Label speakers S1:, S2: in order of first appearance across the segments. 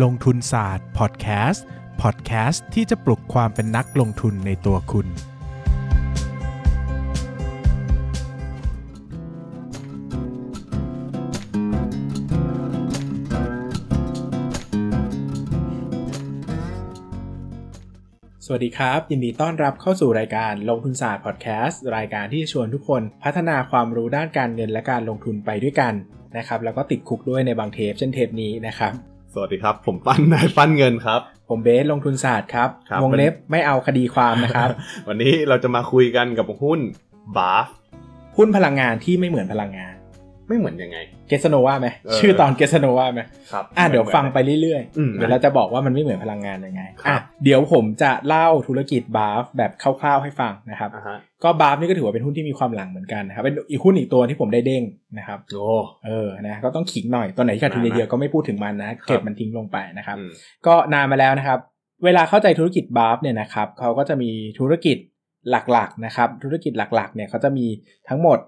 S1: ลงทุนศาสตร์พอดแคสต์พอดแคสต์ที่จะปลุกความเป็นนักลงทุนในตัวคุณ สวัสดีครับ ยินดีต้อนรับเข้าสู่รายการลงทุนศาสตร์พอดแคสต์รายการที่จะชวนทุกคนพัฒนาความรู้ด้านการเงินและการลงทุนไปด้วยกันนะครับแล้วก็ติดคุกด้วยในบางเทปเช่นเทปนี้นะครับ
S2: สวัสดีครับ ผมปั้นนายปั้นเงินครับ
S1: ผมเบสลงทุนศาสตร์ครับ
S2: ครับ
S1: วงเล็บไม่เอาคดีความนะครับ
S2: วันนี้เราจะมาคุยกันกับหุ้นบาฟ
S1: หุ้นพลังงานที่ไม่เหมือนพลังงาน
S2: ไม่เหมือนยังไง
S1: เกสโนวาไหม
S2: เออ
S1: ชื่อตอนเกสโนวาไหม
S2: ครับ
S1: อะเดี๋ยวฟังไปเรื่อย
S2: อืม
S1: ๆเดี๋ยวเราจะบอกว่ามันไม่เหมือนพลังงานยังไง
S2: ครับ
S1: อะเดี๋ยวผมจะเล่าธุรกิจบาฟแบบคร่าวๆให้ฟังนะครับ
S2: อ่าฮะ
S1: ก็บาฟนี่ก็ถือว่าเป็นหุ้นที่มีความหลังเหมือนกันนะครับเป็นอีกหุ้นอีกตัวที่ผมได้เด้งนะครับ
S2: โอ้
S1: เออนะก็ต้องขิงหน่อยตัวไหนที่ขาดทุน
S2: มา
S1: เยอะๆก็ไม่พูดถึงมันนะ
S2: ครับ
S1: เก็บมันทิ้งลงไปนะครับ
S2: อืม
S1: ก็นานมาแล้วนะครับ เวลาเข้าใจธุรกิจบาฟเนี่ยนะครับเขาก็จะมีธุรกิจหลักๆนะครับธุรกิจหลักๆเนี่ยเขาจะมีทั้งหมด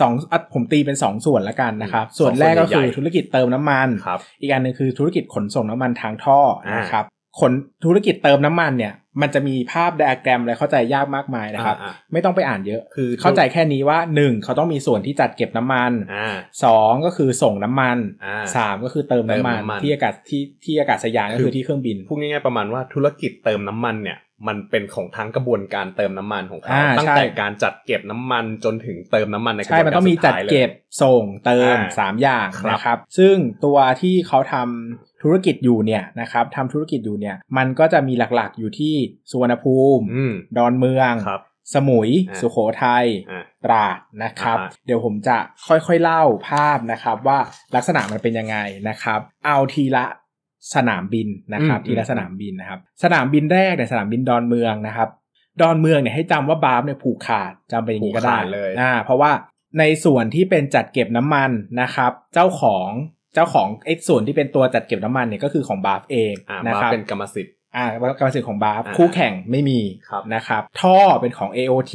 S1: สองอะผมตีเป็น2ส่วนละกันนะครับ ส่วนแรกก็คือธุรกิจเติมน้ำมัน
S2: ครับ
S1: อีกอันหนึ่งคือธุรกิจขนส่งน้ำมันทางท่อ
S2: อ่าน
S1: นะครับขนธุรกิจเติมน้ำมันเนี่ย มันจะมีภาพไดอะแกรมอะไรเข้าใจยากมากมายนะครับ
S2: อ่า
S1: ไม่ต้องไปอ่านเยอะ
S2: คือ
S1: เข้าใจแค่นี้ว่า 1 เขาต้องมีส่วนที่จัดเก็บน้ำมัน
S2: อ่า
S1: สองก็คือส่งน้ำมัน
S2: อ่า
S1: สามก็คือเติมน้ำมัน
S2: เติมน้ำมัน
S1: ที่อากาศที่ที่อากาศยานก็
S2: คื
S1: คืออที่เครื่องบิน
S2: พูดง่ายๆประมาณว่าธุรกิจเติมน้ำมันเนี่ย มันเป็นของทั้งกระบวนการเติมน้ำมันของเขา
S1: อ่า
S2: ตั้ง
S1: ใช่
S2: แต่การจัดเก็บน้ำมันจนถึงเติมน้ำมันในกระบ
S1: ใช่
S2: วน
S1: มัน
S2: การ
S1: ต้องมี
S2: สุ
S1: จัด
S2: ท้ายลย
S1: เก็บส่งเติม
S2: อ่า
S1: สามอย่าง
S2: ครับ
S1: นะครับ ซึ่งตัวที่เขาทำธุรกิจอยู่เนี่ยนะครับทำธุรกิจอยู่เนี่ยมันก็จะมีหลักๆอยู่ที่สุวรรณภูมิ
S2: อืม
S1: ดอนเมือง
S2: ครับ
S1: สมุย
S2: อ่า
S1: สุโขทัย
S2: อ่า
S1: ตราดนะครับ
S2: อ่าฮะ
S1: เดี๋ยวผมจะค่อยๆเล่าภาพนะครับว่าลักษณะมันเป็นยังไงนะครับ เอาทีละ สนามบินนะครับทีละสนามบินนะครับ สนามบินแรกเนี่ยสนามบินดอนเมืองนะครับ ดอนเมืองเนี่ยให้จำว่าบาร์ฟเนี่ยผูกขาดจำเป็นอย่างนี้ก็ได้
S2: ผูกขาดเลย
S1: อ่าเพราะว่าในส่วนที่เป็นจัดเก็บน้ำมันนะครับ เจ้าของเจ้าของไอ้ส่วนที่เป็นตัวจัดเก็บน้ำมันเนี่ยก็คือของบาร์ฟเอง
S2: อ่า
S1: นะ
S2: บาฟ
S1: ครับ
S2: เป็นกรรมสิทธิ์
S1: อ่ากรรมสิทธิ์ของบาร์ฟ
S2: อ่า
S1: คู่แข่งไม่มี
S2: ครับ
S1: นะครับ ท่อเป็นของ AOT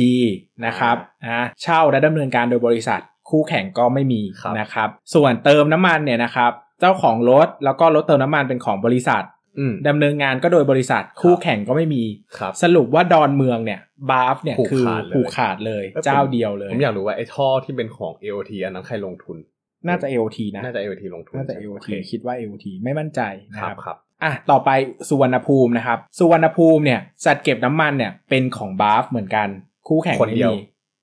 S1: นะครับอ่าเช่าและดำเนินการโดยบริษัทคู่แข่งก็ไม่มี
S2: ครับ
S1: นะครับ ส่วนเติมน้ำมันเนี่ยนะครับ เจ้าของรถแล้วก็รถเติมน้ำมันเป็นของบริษัท
S2: อืม
S1: ดำเนินงานก็โดยบริษัทคู่แข่งก็ไม่มี
S2: ครับ
S1: สรุปว่าดอนเมืองเนี่ยบาร์ฟเนี่ย
S2: ผูก
S1: คือ
S2: ขาดเลย
S1: ผูกขาดเลย
S2: เอ้ย
S1: เจ้าเดียวเลย
S2: ผมอยากรู้ว่าไอ้ท่อที่เป็นของ AOT อันนั้นใครลงทุน
S1: น่าจะ AOT นะ
S2: น่าจะ AOT ลงทุน
S1: น่าจะ
S2: ใช่ไหม
S1: AOT
S2: โอเค
S1: คิดว่า AOT ไม่มั่นใจนะ
S2: ค
S1: ค
S2: รั
S1: รั
S2: บบครับ
S1: อะต่อไปสุวรรณภูมินะครับสุวรรณภูมิเนี่ยจัดเก็บน้ำมันเนี่ยเป็นของบาร์ฟเหมือนกันคู่แข่ง
S2: คน
S1: ไม่
S2: เดียว
S1: มี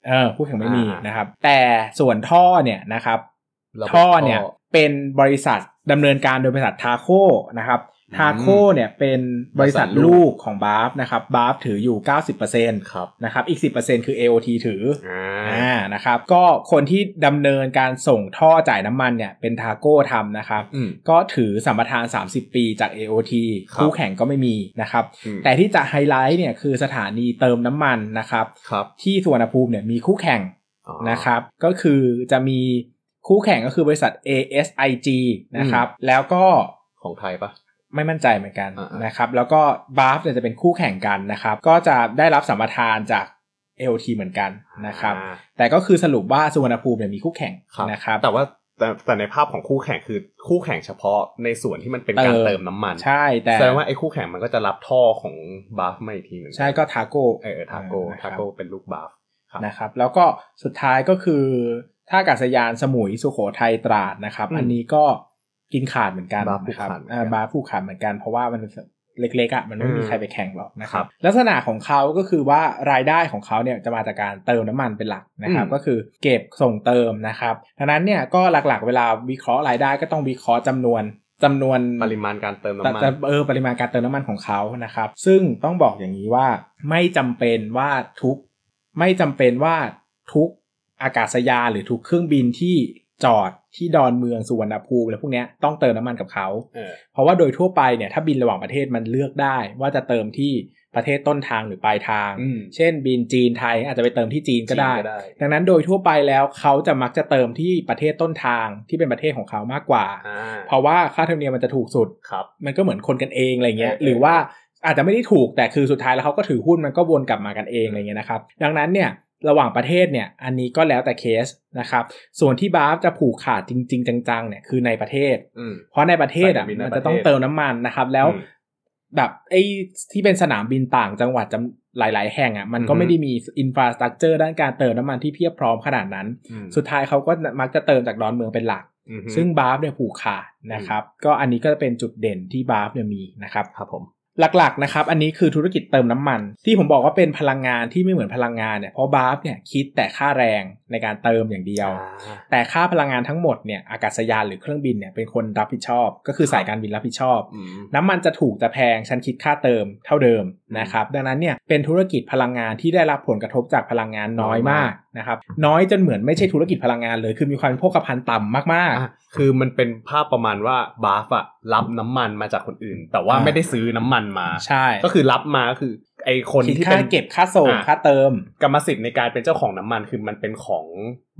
S1: เออคู่แข่งไม่มี
S2: อ่าน
S1: นะครับแต่ส่วนท่อเนี่ยนะครับ
S2: ระบบ
S1: ท่อเนี่ยเป็นบริษัทดำเนินการโดยบริษัททาโคนะครับ
S2: อืม
S1: TARCO เนี่ยเป็นบริษัท
S2: บริษัทลู
S1: กของ BAFS นะครับ BAFS ถืออยู่ 90%
S2: ครับ
S1: นะครับอีก 10%คือ AOT ถือ
S2: อ่า
S1: อ่านะครับก็คนที่ดำเนินการส่งท่อจ่ายน้ำมันเนี่ยเป็น TARCO ทำนะครับ
S2: อืม
S1: ก็ถือสัมปทาน 30 ปีจาก AOT
S2: ครับ
S1: คู่แข่งก็ไม่มีนะครับ
S2: อืม
S1: แต่ที่จะไฮไลท์เนี่ยคือสถานีเติมน้ำมันนะครับ
S2: ครับ
S1: ที่สุวรรณภูมิเนี่ยมีคู่แข่ง
S2: อ๋อ
S1: นะครับก็คือจะมี คู่แข่งก็คือบริษัท ASIG นะครับ แล้วก็
S2: ของไทยปะ
S1: ไม่มั่นใจเหมือนกัน
S2: อ่าๆ
S1: นะครับ แล้วก็บาฟเนี่ยจะเป็นคู่แข่งกันนะครับ ก็จะได้รับสัมปทานจาก AOT เหมือนกันนะครับ
S2: อ่า
S1: แต่ก็คือสรุปว่าสุวรรณภูมิเนี่ยมีคู่แข่ง
S2: ครับ
S1: นะครับ
S2: แต่ว่าแต่แต่ในภาพของคู่แข่งคือคู่แข่งเฉพาะในส่วนที่มันเป็นการ
S1: เติม
S2: เติมน้ำมัน
S1: ใช่แต่
S2: แสดงว่าไอ้คู่แข่งมันก็จะรับท่อของบาฟมาอีกทีหนึ่ง
S1: ใช่ก็ทาโก้
S2: เออทาโก้
S1: นะค
S2: ทา
S1: รับ
S2: โก้เป็นลูกบาฟครับ
S1: นะครับ แล้วก็สุดท้ายก็คือ ท่าอากาศยานสมุยสุโขทัยตราดนะครับ
S2: อืม
S1: อันนี้ก็กินขาดเหมือนกัน
S2: บาร์ผูก
S1: นะครับ
S2: ขาดเหมือนกัน
S1: อ่าบาร์ผูกขาดเหมือนกันเพราะว่ามันเล็กๆอะมันไม่มี
S2: อืม
S1: ใครไปแข่งหรอกนะค
S2: ครั
S1: รับ
S2: บ
S1: ลักษณะของเขาก็คือว่ารายได้ของเขาเนี่ยจะมาจากการเติมน้ำมันเป็นหลักนะครับ
S2: อืม
S1: ก็คือเก็บส่งเติมนะครับดังนั้นเนี่ยก็หลักๆ เวลาวิเคราะห์รายได้ก็ต้องวิเคราะห์จำนวนจำนวน
S2: ปริมาณการเติมน้ำ
S1: แต่
S2: มัน
S1: แต่เออปริมาณการเติมน้ำมันของเขานะครับ ซึ่งต้องบอกอย่างนี้ว่าไม่จำเป็นว่าทุกไม่จำเป็นว่าทุก อากาศยานหรือทุกเครื่องบินที่จอดที่ดอนเมืองสุวรรณภูมิอะไรพวกเนี้ยต้องเติมน้ำมันกับเขา
S2: เออ
S1: เพราะว่าโดยทั่วไปเนี่ยถ้าบินระหว่างประเทศมันเลือกได้ ว่าจะเติมที่ประเทศต้นทางหรือปลายทาง
S2: อืม
S1: เช่น บินจีนไทยอาจจะไปเติมที่จีนก็ได้
S2: จีนก็ได้
S1: ดังนั้นโดยทั่วไปแล้วเขาจะมักจะเติมที่ประเทศต้นทางที่เป็นประเทศของเขามากกว่า
S2: อ่า
S1: เพราะว่าค่าธรรมเนียมมันจะถูกสุด
S2: ครับ
S1: มันก็เหมือนคนกันเองอะไรเงี้ย
S2: เออเออ
S1: หรือว่าอาจจะไม่ได้ถูกแต่คือสุดท้ายแล้วเขาก็ถือหุ้นมันก็วนกลับมากันเองอะไรเงี้ยนะครับ ดังนั้นเนี่ย ระหว่างประเทศเนี่ยอันนี้ก็แล้วแต่เคสนะครับ ส่วนที่ BAFS จะผูกขาดจริง ๆ จังๆเนี่ยคือในประเทศ
S2: อืม
S1: เพราะในประเทศอะ
S2: สายการบินในประเทศ
S1: ต้องเติมน้ำมันนะครับ แล้ว
S2: อืม
S1: แบบไอ้ที่เป็นสนามบินต่างจังหวัดจำหลาย ๆ แห่งอะมันก็
S2: อือฮึ
S1: ไม่ได้มี infrastructure ด้านการเติมน้ำมันที่เพียบพร้อมขนาดนั้น
S2: อืม
S1: สุดท้ายเขาก็มักจะเติมจากดอนเมืองเป็นหลัก
S2: อือฮึ
S1: ซึ่ง BAFS เนี่ยผูกขาดนะครับ ก็อันนี้ก็จะเป็นจุดเด่นที่บาฟเนี่ยมีนะครับ
S2: ครับผม
S1: หลักๆนะครับอันนี้คือธุรกิจเติมน้ำมัน ที่ผมบอกว่าเป็นพลังงานที่ไม่เหมือนพลังงานเนี่ยเพราะบาฟเนี่ยคิดแต่ค่าแรงในการเติมอย่างเดียว
S2: อ่า
S1: แต่ค่าพลังงานทั้งหมดเนี่ยอากาศยานหรือเครื่องบินเนี่ยเป็นคนรับผิดชอบ ก็คือสายการบินรับผิดชอบ
S2: อืม
S1: น้ำมันจะถูกจะแพงฉันคิดค่าเติมเท่าเดิมนะครับดังนั้นเนี่ยเป็นธุรกิจพลังงานที่ได้รับผลกระทบจากพลังงานน้อยมากนะครับน้อยจนเหมือนไม่ใช่ธุรกิจพลังงานเลย คือมีความเป็นโภคภัณฑ์ต่ำมาก
S2: อะคือมันเป็นภาพประมาณว่าบาฟอะรับน้ำมันมาจากคนอื่น แต่ว่า
S1: อ่า
S2: ไม่ได้ซื้อน้ำมันมา
S1: ๆใช่
S2: ก็คือรับมาก็คือไอคน
S1: คิด
S2: ที่
S1: ค่า
S2: เป็น
S1: เก็บค่าส่ง
S2: อ่า
S1: ค่าเติม
S2: กรรมสิทธิ์ในการเป็นเจ้าของน้ำมันคือมันเป็นของ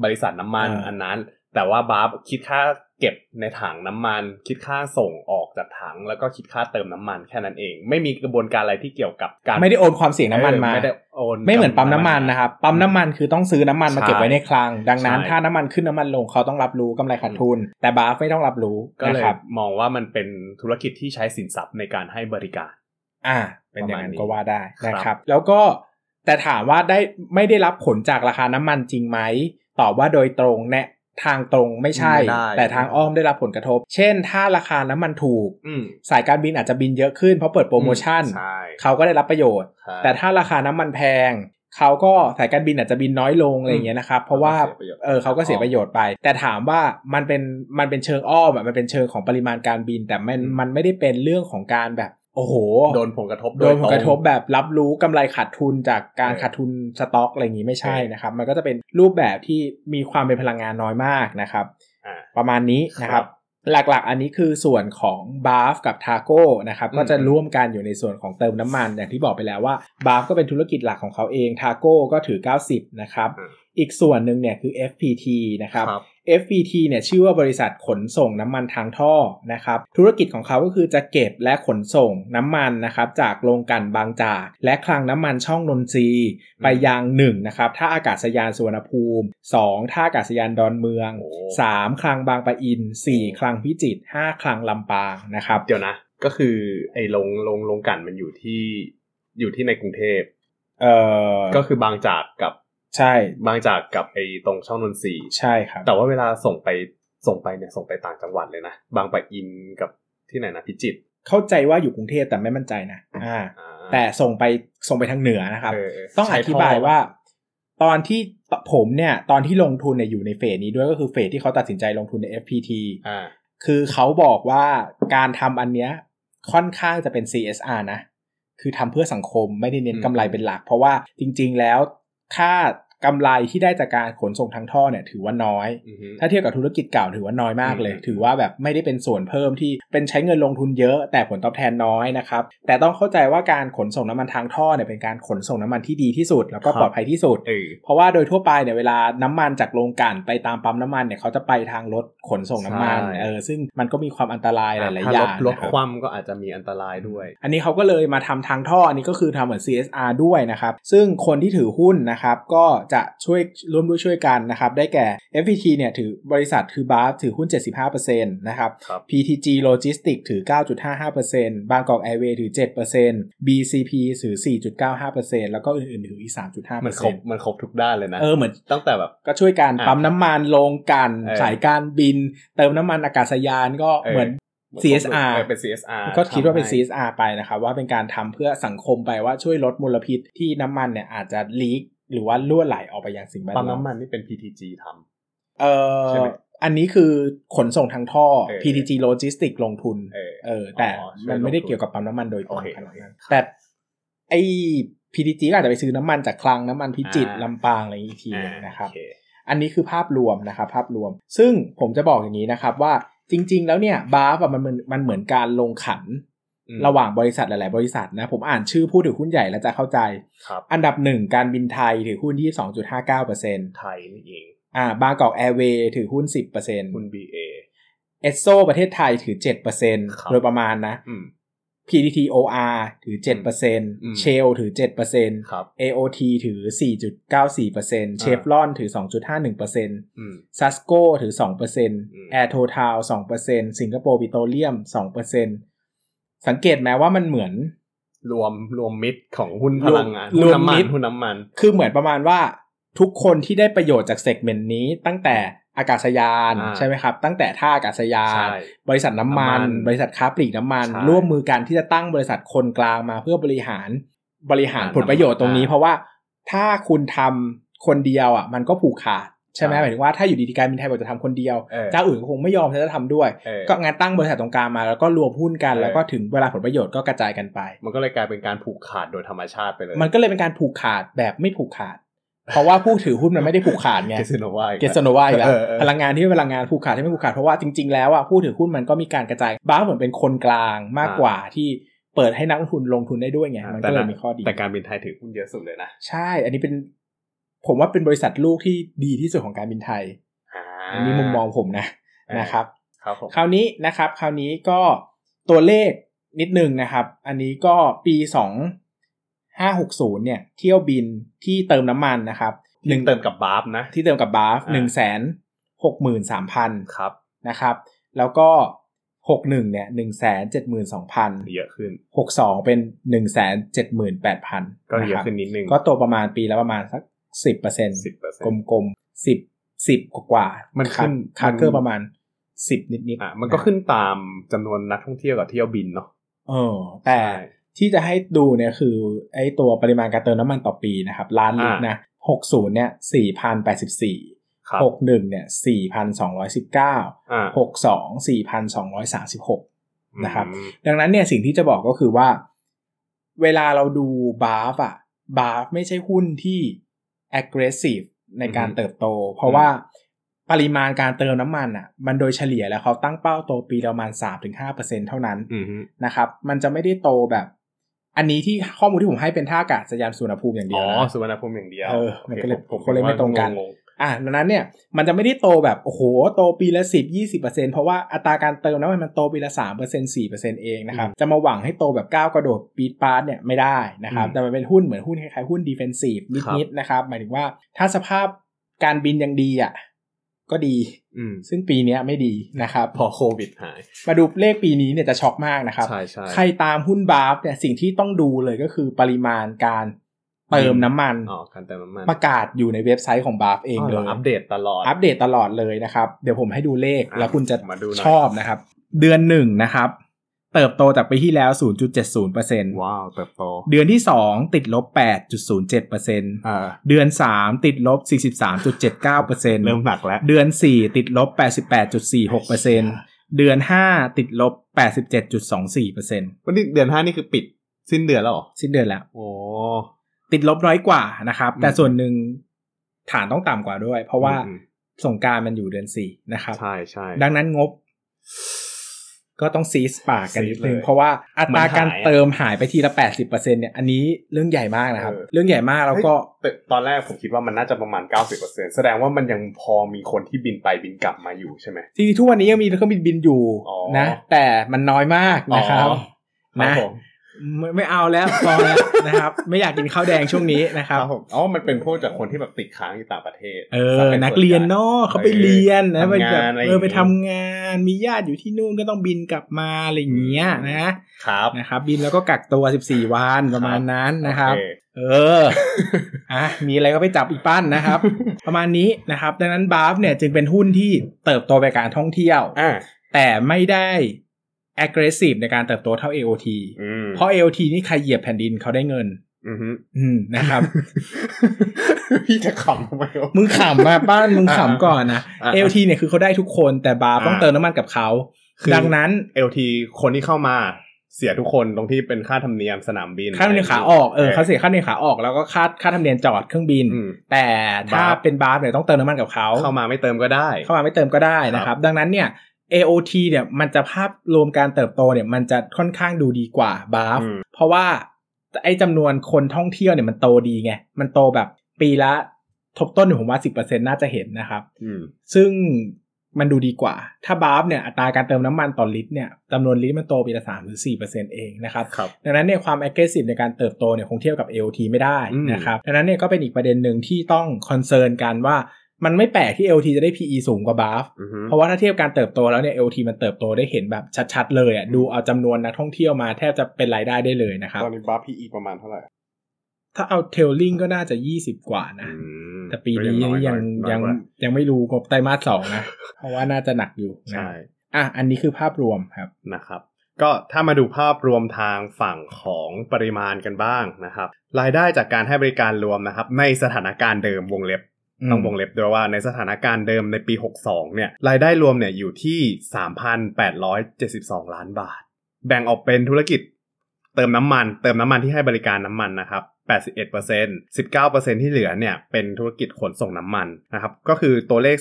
S2: บริษัทน้ำมัน
S1: อ่า
S2: อันนั้น แต่ว่าบาฟคิดค่าเก็บในถังน้ำมัน คิดค่าส่งออกจากถัง แล้วก็คิดค่าเติมน้ำมันแค่นั้นเอง ไม่มีกระบวนการอะไรที่เกี่ยวกับการ
S1: ไม่ได้โอนความเสี่ยงน้ำมันมา
S2: เออไม่ได้โอน
S1: ไม่เหมือนปั๊มน้ำมันนะครับปั๊มน้ำมันคือต้องซื้อน้ำมันมา
S2: ใช่
S1: เก็บไว้ในคลัง ดังนั้น
S2: ใช่
S1: ถ้าน้ำมันขึ้นน้ำมันลงเขาต้องรับรู้กำไรขาดทุน แต่บาฟไม่ต้องรับรู้
S2: ก็เลย
S1: นะครับ
S2: มองว่ามันเป็นธุรกิจที่ใช้สินทรัพย์ในการให้บริการ
S1: อ่า เป็นอย่างนั้น
S2: ประมาณนี้
S1: ก็ว่าได้นะค
S2: ครั
S1: รับ
S2: บ
S1: แล้วก็แต่ถามว่าได้ไม่ได้รับผลจากราคาน้ำมันจริงไหมตอบว่าโดยตรงแนะ ทางตรงไม่ใช่
S2: ไม่ได้
S1: แต่ทางอ้อมได้รับผลกระทบ เช่น ถ้าราคาน้ำมันถูก
S2: อืม
S1: สายการบินอาจจะบินเยอะขึ้นเพราะเปิดโปรโมชั่น
S2: ใช่
S1: เขาก็ได้รับประโยชน์
S2: ใช่
S1: แต่ถ้าราคาน้ำมันแพงเขาก็สายการบินอาจจะบินน้อยลงอะไรอย่างเงี้ยนะครับ เพราะว่า
S2: เขาก็เสียประโยชน์
S1: เออเขาก็เสียประโยชน์ไป แต่ถามว่ามันเป็นมันเป็นเชิงอ้อมอะมันเป็นเชิงของปริมาณการบิน แต่มันมันไม่ได้เป็นเรื่องของการแบบ โอ้โห
S2: โดนผลกระทบ
S1: โดนผลกระทบ
S2: โดยต
S1: แบบรับรู้กำไรขาดทุนจากการ
S2: เออ
S1: ขาดทุนสต็อกอะไรอย่างนี้ไม่ใช่
S2: เออ
S1: นะครับ มันก็จะเป็นรูปแบบที่มีความเป็นพลังงานน้อยมากนะครับ
S2: อ่า
S1: ประมาณนี้นะครับ
S2: ครับ
S1: หลักๆ อันนี้คือส่วนของบาฟกับทาโก้นะครับ
S2: อืม
S1: ก็จะร่วมกันอยู่ในส่วนของเติมน้ำมัน อย่างที่บอกไปแล้วว่าบาฟก็เป็นธุรกิจหลักของเขาเองทาโก้ก็ถือ 90 นะครับ
S2: อืม
S1: อีกส่วนหนึ่งเนี่ยคือ FPT นะครับ
S2: ครับ
S1: FPT เนี่ยชื่อว่าบริษัทขนส่งน้ำมันทางท่อนะครับธุรกิจของเขาก็คือจะเก็บและขนส่งน้ำมันนะครับจากโรงกลั่นบางจาก และคลังน้ำมันช่องนนทรีย์ไปยัง1นะครับท่าอากาศยานสุวรรณภูมิ 2 ท่าอากาศยานดอนเมือง
S2: โอ้
S1: 3คลังบางปะอิน 4 คลังพิจิตร5คลังลำปางนะครับ
S2: เดี๋ยวนะ ก็คือไอ้โรงโรงโรงกลั่นมันอยู่ที่อยู่ที่ในกรุงเทพ
S1: เอ่อ
S2: ก็คือบางจากกับ
S1: ใช่
S2: บางจากกับไอ้ตรงช่องนนทรีย์
S1: ใช่ครับ
S2: แต่ว่าเวลาส่งไปส่งไปเนี่ยส่งไปต่างจังหวัดเลยนะ บางปะอินกับที่ไหนนะพิจิตร
S1: เข้าใจว่าอยู่กรุงเทพแต่ไม่มั่นใจนะอ่า
S2: อ่า
S1: แต่ส่งไปส่งไปทางเหนือนะครับ
S2: เเต้
S1: องอ
S2: ใช้
S1: ธิบาย
S2: ท่
S1: ว่า ตอนที่ผมเนี่ย ตอนที่ลงทุนเนี่ยอยู่ในเฟสนี้ด้วยก็คือเฟสที่เขาตัดสินใจลงทุนใน FPT
S2: อ่า
S1: คือเขาบอกว่าการทำอันเนี้ยค่อนข้างจะเป็น CSR นะ คือทำเพื่อสังคมไม่ได้เน้น
S2: อืม
S1: กำไรเป็นหลัก เพราะว่าจริง ๆ แล้ว ค่า กำไรที่ได้จากการขนส่งทางท่อเนี่ยถือว่าน้อย
S2: อือฮึ
S1: ถ้าเทียบกับธุรกิจเก่าถือว่าน้อยมากเลย
S2: อืม
S1: ถือว่าแบบไม่ได้เป็นส่วนเพิ่มที่เป็นใช้เงินลงทุนเยอะ แต่ผลตอบแทนน้อยนะครับ แต่ต้องเข้าใจว่าการขนส่งน้ำมันทางท่อเนี่ยเป็นการขนส่งน้ำมันที่ดีที่สุด แล้วก็ปลอดภัยที่สุด
S2: เออ
S1: เพราะว่าโดยทั่วไปเนี่ยเวลาน้ำมันจากโรงกลั่นไปตามปั๊มน้ำมันเนี่ยเขาจะไปทางรถขนส่งน้ำมัน
S2: ใช่
S1: เออซึ่งมันก็มีความอันตรายหลายๆ
S2: ถ้
S1: อย่าง
S2: รถ
S1: นะครับ
S2: คว่ำก็อาจจะมีอันตรายด้วย
S1: อันนี้เขาก็เลยมาทำทางท่ออันนี้ก็คือทำเหมือน CSR ด้วยนะครับซึ่งคนที่ถือหุ้นนะครับก็จะช่วยร่วมด้วยช่วยกันนะครับ ได้แก่ FPT เนี่ยถือบริษัทคือบาร์ถือหุ้น 75%นะครับ
S2: ครับ
S1: PTG Logistics ถือ 9.55%บางกอกแอร์เวย์ถือ 7% BCP ถือ 4.95%แล้วก็อื่นๆถืออีก 3.5%
S2: มันครบมันครบทุกด้านเลยนะ
S1: เออเหมือน
S2: ตั้งแต่แบบ
S1: ก็ช่วยกัน
S2: อะ
S1: ปั๊มน้ำมันโรงกลัน
S2: เออ
S1: สายการบิน เติมน้ำมันอากาศยานก็เหมือน CSR
S2: เออเป็น CSR
S1: ก็คิดว่าเป็น
S2: ทำให้
S1: CSR ไปนะครับว่าเป็นการทำเพื่อสังคมไปว่าช่วยลดมลพิษที่น้ำมันเนี่ยอาจจะลีก หรือว่ารั่วไหลออกไปยังสิ่งแวด
S2: ปั๊ม
S1: ล้อม
S2: น้ำมันนี่เป็น PTG ทำ
S1: เออ
S2: ใช่ไหม
S1: อันนี้คือขนส่งทางท่อ
S2: เออ
S1: PTG Logistics ลงทุน
S2: เออ
S1: เออแต่
S2: อ๋อช่วย
S1: มันไม่ได้
S2: ลงทุน
S1: เกี่ยวกับปั๊มน้ำมันโดยตรง
S2: โอเค
S1: ขนาดนั้น
S2: โอเค
S1: แต่ไอ้ PTG ก็อาจจะไปซื้อน้ำมันจากคลังน้ำมันพิจิตร
S2: อ่า
S1: ลำปางอะไรอย่างนี้อีกทีหนึง
S2: อ่า
S1: นะครับ
S2: โอเค
S1: อันนี้คือภาพรวมนะครับ ภาพรวม ซึ่งผมจะบอกอย่างนี้นะครับว่าจริง ๆ แล้วเนี่ยบาร์มันมันมันเหมือนการลงขัน
S2: อืม
S1: ระหว่างบริษัทหลาย ๆ บริษัทนะ ผมอ่านชื่อผู้ถือหุ้นใหญ่แล้วจะเข้าใจ
S2: ครับ
S1: อันดับหนึ่งการบินไทยถือหุ้นที่2.59%
S2: ไทยนี่เอง
S1: อ่า บางกอกแอร์เวย์ถือหุ้น 10%
S2: คุณ BA
S1: เอสโซประเทศไทยถือ7%
S2: ครับ
S1: โดยประมาณนะ
S2: อืม
S1: PTT OR ถือ
S2: อืม
S1: 7% Shell ถือ7%
S2: ครับ
S1: AOT ถือ 4.94% Chevron ถือ 2.51%
S2: อืม
S1: Sasco ถือ 2% Air Total 2% Singapore Petroleum 2% สังเกตไหมว่ามันเหมือน
S2: รวมรวมมิตรของหุ้นพลังงาน
S1: ร
S2: หุ้น
S1: วม
S2: น้ำมั
S1: มิ
S2: น
S1: ตร
S2: หุ้นน้ำมัน
S1: คือเหมือนประมาณว่าทุกคนที่ได้ประโยชน์จากเซกเมนต์นี้ตั้งแต่อากาศยาน
S2: อ่า
S1: ใช่ไหมครับ ตั้งแต่ท่าอากาศยาน
S2: ใช่
S1: บริษัทน้ำมัน
S2: น้ำมัน
S1: บริษัทค้าปลีกน้ำมัน
S2: ใช่
S1: ร่วมมือกันที่จะตั้งบริษัทคนกลางมาเพื่อบริหารบริหาร
S2: อ่า
S1: ผลประโยชน์ตรงนี้
S2: อ่า
S1: เพราะว่าถ้าคุณทำคนเดียวอะ มันก็ผูกขาด ใช่ไหม
S2: ใช่
S1: หมายถึงว่าถ้าอยู่ดีๆการบินไทยบอกจะทำคนเดียว
S2: เออ
S1: เจ้าอื่นก็คงไม่ยอมที่จะทำด้วย
S2: เออ
S1: ก็งานตั้งบริษัทตรงกลางมาแล้วก็รวมหุ้นกัน
S2: เออ
S1: แล้วก็ถึงเวลาผลประโยชน์ก็กระจายกันไป
S2: มันก็เลยกลายเป็นการผูกขาดโดยธรรมชาติไปเลย
S1: มันก็เลยเป็นการผูกขาดแบบไม่ผูกขาด เพราะว่าผู้ถือหุ้นมันไม่ได้ผูกขาดไง
S2: เกสโนวา
S1: เกสโนวาอีกแล้ว
S2: เออเออ
S1: พลังงานที่เป็นพลังงานผูกขาดที่ไม่ผูกขาดเพราะว่าจริงๆแล้วอะผู้ถือหุ้นมันก็มีการกระจายบ้างเหมือนเป็นคนกลางมากกว่าที่เปิดให้นักลงทุนลงทุนได้ด้วยไงมันก็เลยมีข้อดี
S2: แต่การบินไทยถือหุ้นเยอะสุดเลยนะ
S1: ใช่ อันนี้เป็น ผมว่าเป็นบริษัทลูกที่ดีที่สุดของการบินไทยอันนี้มุมมองผมนะ
S2: อ่าน
S1: นะครับ
S2: ครับผม
S1: คราวนี้นะครับ คราวนี้ก็ตัวเลขนิดนึงนะครับ อันนี้ก็ปีสองห้าหกศูนย์เนี่ย เที่ยวบินที่เติมน้ำมันนะครับ
S2: หนึ่งเติมกับ BAFS นะ
S1: ที่เติมกับ BAFS
S2: อ่า
S1: หนึ่งแสนหกหมื่นสามพัน
S2: ครับ
S1: นะครับ แล้วก็หกหนึ่งเนี่ยหนึ่งแสนเจ็ดหมื่นสองพัน
S2: เยอะขึ้น
S1: หกสองเป็นหนึ่งแสนเจ็ดหมื่นแปดพัน
S2: ก็เยอะขึ้นนิดนึง
S1: ก็โตประมาณปีละประมาณสัก สิบเปอร์เซ็นต์
S2: สิบเปอร์เซ็นต์
S1: ลมๆสิบสิบกว่าๆ
S2: มันขึ้น
S1: CAGR
S2: มัน
S1: ประมาณสิบนิดๆ
S2: อะมันก็ขึ้นตามจำนวนนักท่องเที่ยวกับเที่ยวบินเนาะ
S1: เออ แต่ที่จะให้ดูเนี่ยคือไอ้ตัวปริมาณการเติมน้ำมันต่อปีนะครับล้านลิตรนะหกศูนย์เนี่ยสี่พันแปดสิบสี่
S2: ครับ
S1: หกหนึ่งเนี่ยสี่พันสองร้อยสิบเก้า
S2: อ่า
S1: หกสองสี่พันสองร้อยสามสิบหกนะครับ
S2: อืม
S1: ดังนั้นเนี่ยสิ่งที่จะบอกก็คือว่า เวลาเราดูบาฟอะบาฟไม่ใช่หุ้นที่ aggressive ในการเติบโต เพราะว่าปริมาณการเติมน้ำมันอะมันโดยเฉลี่ยแล้วเขาตั้งเป้าโตปีประมาณ 3-5%เท่านั้น
S2: อืมฮึ
S1: นะครับ มันจะไม่ได้โตแบบ อันนี้ที่ข้อมูลที่ผมให้เป็นท่าอากาศยานสุวรรณภูมิอย่างเดี
S2: อ๋
S1: ยว
S2: อ
S1: นะ
S2: สุวรรณภูมิอย่างเดียว
S1: เออมันก็เลย
S2: โอค
S1: คนเลยไม่ตรงกัน
S2: ง
S1: อะดังนั้นเนี่ยมันจะไม่ได้โตแบบโอ้โหโตปีละสิบยี่สิบเปอร์เซ็นเพราะว่าอัตราการเติมน้ำมันมันโตปีละสามเปอร์เซ็นสี่เปอร์เซ็นเองนะครับจะมาหวังให้โตแบบก้าวกระโดดปีดปาร์ตเนี่ยไม่ได้นะครับแต่มันเป็นหุ้นเหมือนหุ้นคล้ายๆหุ้นดีเฟนซีฟนิดๆนะครับหมายถึงว่าถ้าสภาพการบินยังดีอะก็ดี
S2: อืม
S1: ซึ่งปีเนี้ยไม่ดีนะครับ
S2: พอโควิดหาย
S1: มาดูเลขปีนี้เนี่ยจะช็อกมากนะครับ
S2: ใช่ใช่
S1: ใครตามหุ้นบาฟเนี่ยสิ่งที่ต้องดูเลยก็คือปริมาณการ เติมน้ำมัน
S2: อ๋อการเติมน้ำมัน
S1: ประกาศอยู่ในเว็บไซต์ของบาฟเองเลย
S2: อัปเดตตลอด
S1: อัปเดตตลอดเลยนะครับ เดี๋ยวผมให้ดูเลข
S2: อะ
S1: แล้วคุณจะ
S2: มาดูหน่อย
S1: ชอบนะครับ เดือนหนึ่งนะครับเติบโตจากปีที่แล้ว 0.70%
S2: ว้าว เติบโต
S1: เดือนที่ 2 ติดลบ 8.07%
S2: อ่า
S1: เดือน 3 ติดลบ 43.79%
S2: เริ่มหนักแล้ว
S1: เดือน 4 ติดลบ 88.46%เดือน 5 ติดลบ 87.24%
S2: วันนี้เดือนห้านี่คือปิดสิ้นเดือนแล้วเหรอ
S1: สิ้นเดือนแล้ว
S2: โอ้
S1: ติดลบน้อยกว่านะครับ แต่
S2: อืม
S1: ส่วนหนึ่งฐานต้องต่ำกว่าด้วย เพราะว่า
S2: อืม
S1: สงกรารมันอยู่เดือน4นะครับ
S2: ใช่ใช่
S1: ดังนั้นงบ ก็ต้องซีสปากกันนิดนึง
S2: ซีดเลย
S1: เพราะว่าอัตราการ
S2: มันหายอะ
S1: เติมหายไปทีละ80%เนี่ยอันนี้เรื่องใหญ่มากนะครับ
S2: เออ
S1: เรื่องใหญ่มากแล้วก็
S2: แต่ตอนแรกผมคิดว่ามันน่าจะประมาณ90%แสดงว่ามันยังพอมีคนที่บินไปบินกลับมาอยู่ใช่ไหม
S1: จริงๆทุกวันนี้ยังมีเครื่องบินบินอยู่
S2: อ๋อ
S1: นะ แต่มันน้อยมากนะครับ
S2: อ๋อ
S1: นะ
S2: ครับผม
S1: ไม่ไม่เอาแล้วพอแล้วนะครับ ไม่อยากกินข้าวแดงช่วงนี้นะค
S2: ค
S1: รั
S2: รับบผมอ๋อมันเป็นพวกจากคนที่แบบติดค้างอยู่ต่างประเทศ
S1: เอ
S2: ซะ
S1: อ
S2: ป็
S1: นักเรียน
S2: ส่วใหญ่
S1: เนาะเขาไปเรียนนะ
S2: เออ
S1: ไปแบบ
S2: ทำงานอะไร
S1: เออไป
S2: อย่างงี้
S1: ทำงานมีญาติอยู่ที่นู่นก็ต้องบินกลับมาอะไรอย่างเงี้ยนะ
S2: ครับ
S1: นะครับ บินแล้วก็กักตัว 14 วันประมาณนั้นนะครับ
S2: โอเเอ
S1: ออะมีอะไรก็ไปจับอีกปั้นนะครับ ประมาณนี้นะครับ ดังนั้นบาฟเนี่ยจึงเป็นหุ้นที่เติบโตไปการท่องเที่ยว
S2: อ่า
S1: แต่ไม่ได้ aggressive ในการเติบโตเท่า AOT
S2: อืม
S1: เพราะ AOT นี่ใครเหยียบแผ่นดินเขาได้เงิน
S2: อือฮึ
S1: อืมนะครับ
S2: พี่จะขำทำไมวะ
S1: มึงขำมาป้านมึงขำก่อนนะ
S2: อ่า
S1: AOT เนี่ยคือเขาได้ทุกคนแต่บาฟต้อง
S2: อ่า
S1: เติมน้ำมันกับเขา
S2: คือ
S1: ดังนั้น
S2: LT คนที่เข้ามาเสียทุกคนตรงที่เป็นค่าธรรมเนียมสนามบิน
S1: ค่าธรรมเนียมขาออกเออเขาเสียค่าธรรมเนียมขาออกแล้วก็ค่าค่าธรรมเนียมจอดเครื่องบิน
S2: อืม
S1: แต่ถ้า
S2: บาฟ
S1: เป็นบาฟเนี่ยต้องเติมน้ำมันกับเขา
S2: เข้ามาไม่เติมก็ได้
S1: เข้ามาไม่เติมก็ได้นะครับ ดังนั้นเนี่ย AOT เนี่ยมันจะภาพรวมการเติบโตเนี่ยมันจะค่อนข้างดูดีกว่าบาฟ
S2: อืม
S1: เพราะว่าไอ้จำนวนคนท่องเที่ยวเนี่ยมันโตดีไง มันโตแบบปีละทบต้นอยู่ผมว่า10%น่าจะเห็นนะครับ
S2: อืม
S1: ซึ่งมันดูดีกว่า ถ้า BAFS เนี่ยอัตราการเติมน้ำมันต่อลิตรเนี่ยจำนวนลิตรมันโตปีละสามหรือสี่เปอร์เซ็นต์เองนะครับ
S2: ครับ
S1: ดังนั้นเนี่ยความ aggressive ในการเติบโตเนี่ยคงเทียบกับ AOT ไม่ได้
S2: อืม
S1: นะครับ ดังนั้นเนี่ยก็เป็นอีกประเด็นหนึ่งที่ต้อง concern กันว่า มันไม่แปลกที่ AOT จะได้ PE สูงกว่า BAFS
S2: อือฮึ
S1: เพราะว่าถ้าเทียบการเติบโตแล้วเนี่ย AOT มันเติบโตได้เห็นแบบชัดๆเลยอะดูเอาจำนวนนักท่องเที่ยวมาแทบจะเป็นรายได้ได้เลยนะครับ
S3: ตอนนี้บัฟพีอีประมาณเท่าไหร่
S1: ถ้าเอา trailing ก็น่าจะ20กว่านะ
S2: อืม
S1: แต่ปีนี้
S2: ก็
S1: ยัง
S2: น้อ
S1: ยัง
S2: กว่า
S1: ยังไม่รู้งบไตรมาสสองนะ เพราะว่าน่าจะหนักอยู่นะ
S2: ใช่
S1: อะอันนี้คือภาพรวมครับ
S2: นะครับก็ถ้ามาดูภาพรวมทางฝั่งของปริมาณกันบ้างนะครับ รายได้จากการให้บริการรวมนะครับ ในสถานการณ์เดิมวงเล็บ
S1: อืม
S2: ต้องวงเล็บด้วยว่าในสถานการณ์เดิมในปี 62 เนี่ยรายได้รวมเนี่ยอยู่ที่ 3,872 ล้านบาท แบ่งออกเป็นธุรกิจเติมน้ำมัน เติมน้ำมันที่ให้บริการน้ำมันนะครับ81% 19%ที่เหลือเนี่ยเป็นธุรกิจขนส่งน้ำมันนะครับก็คือตัวเลข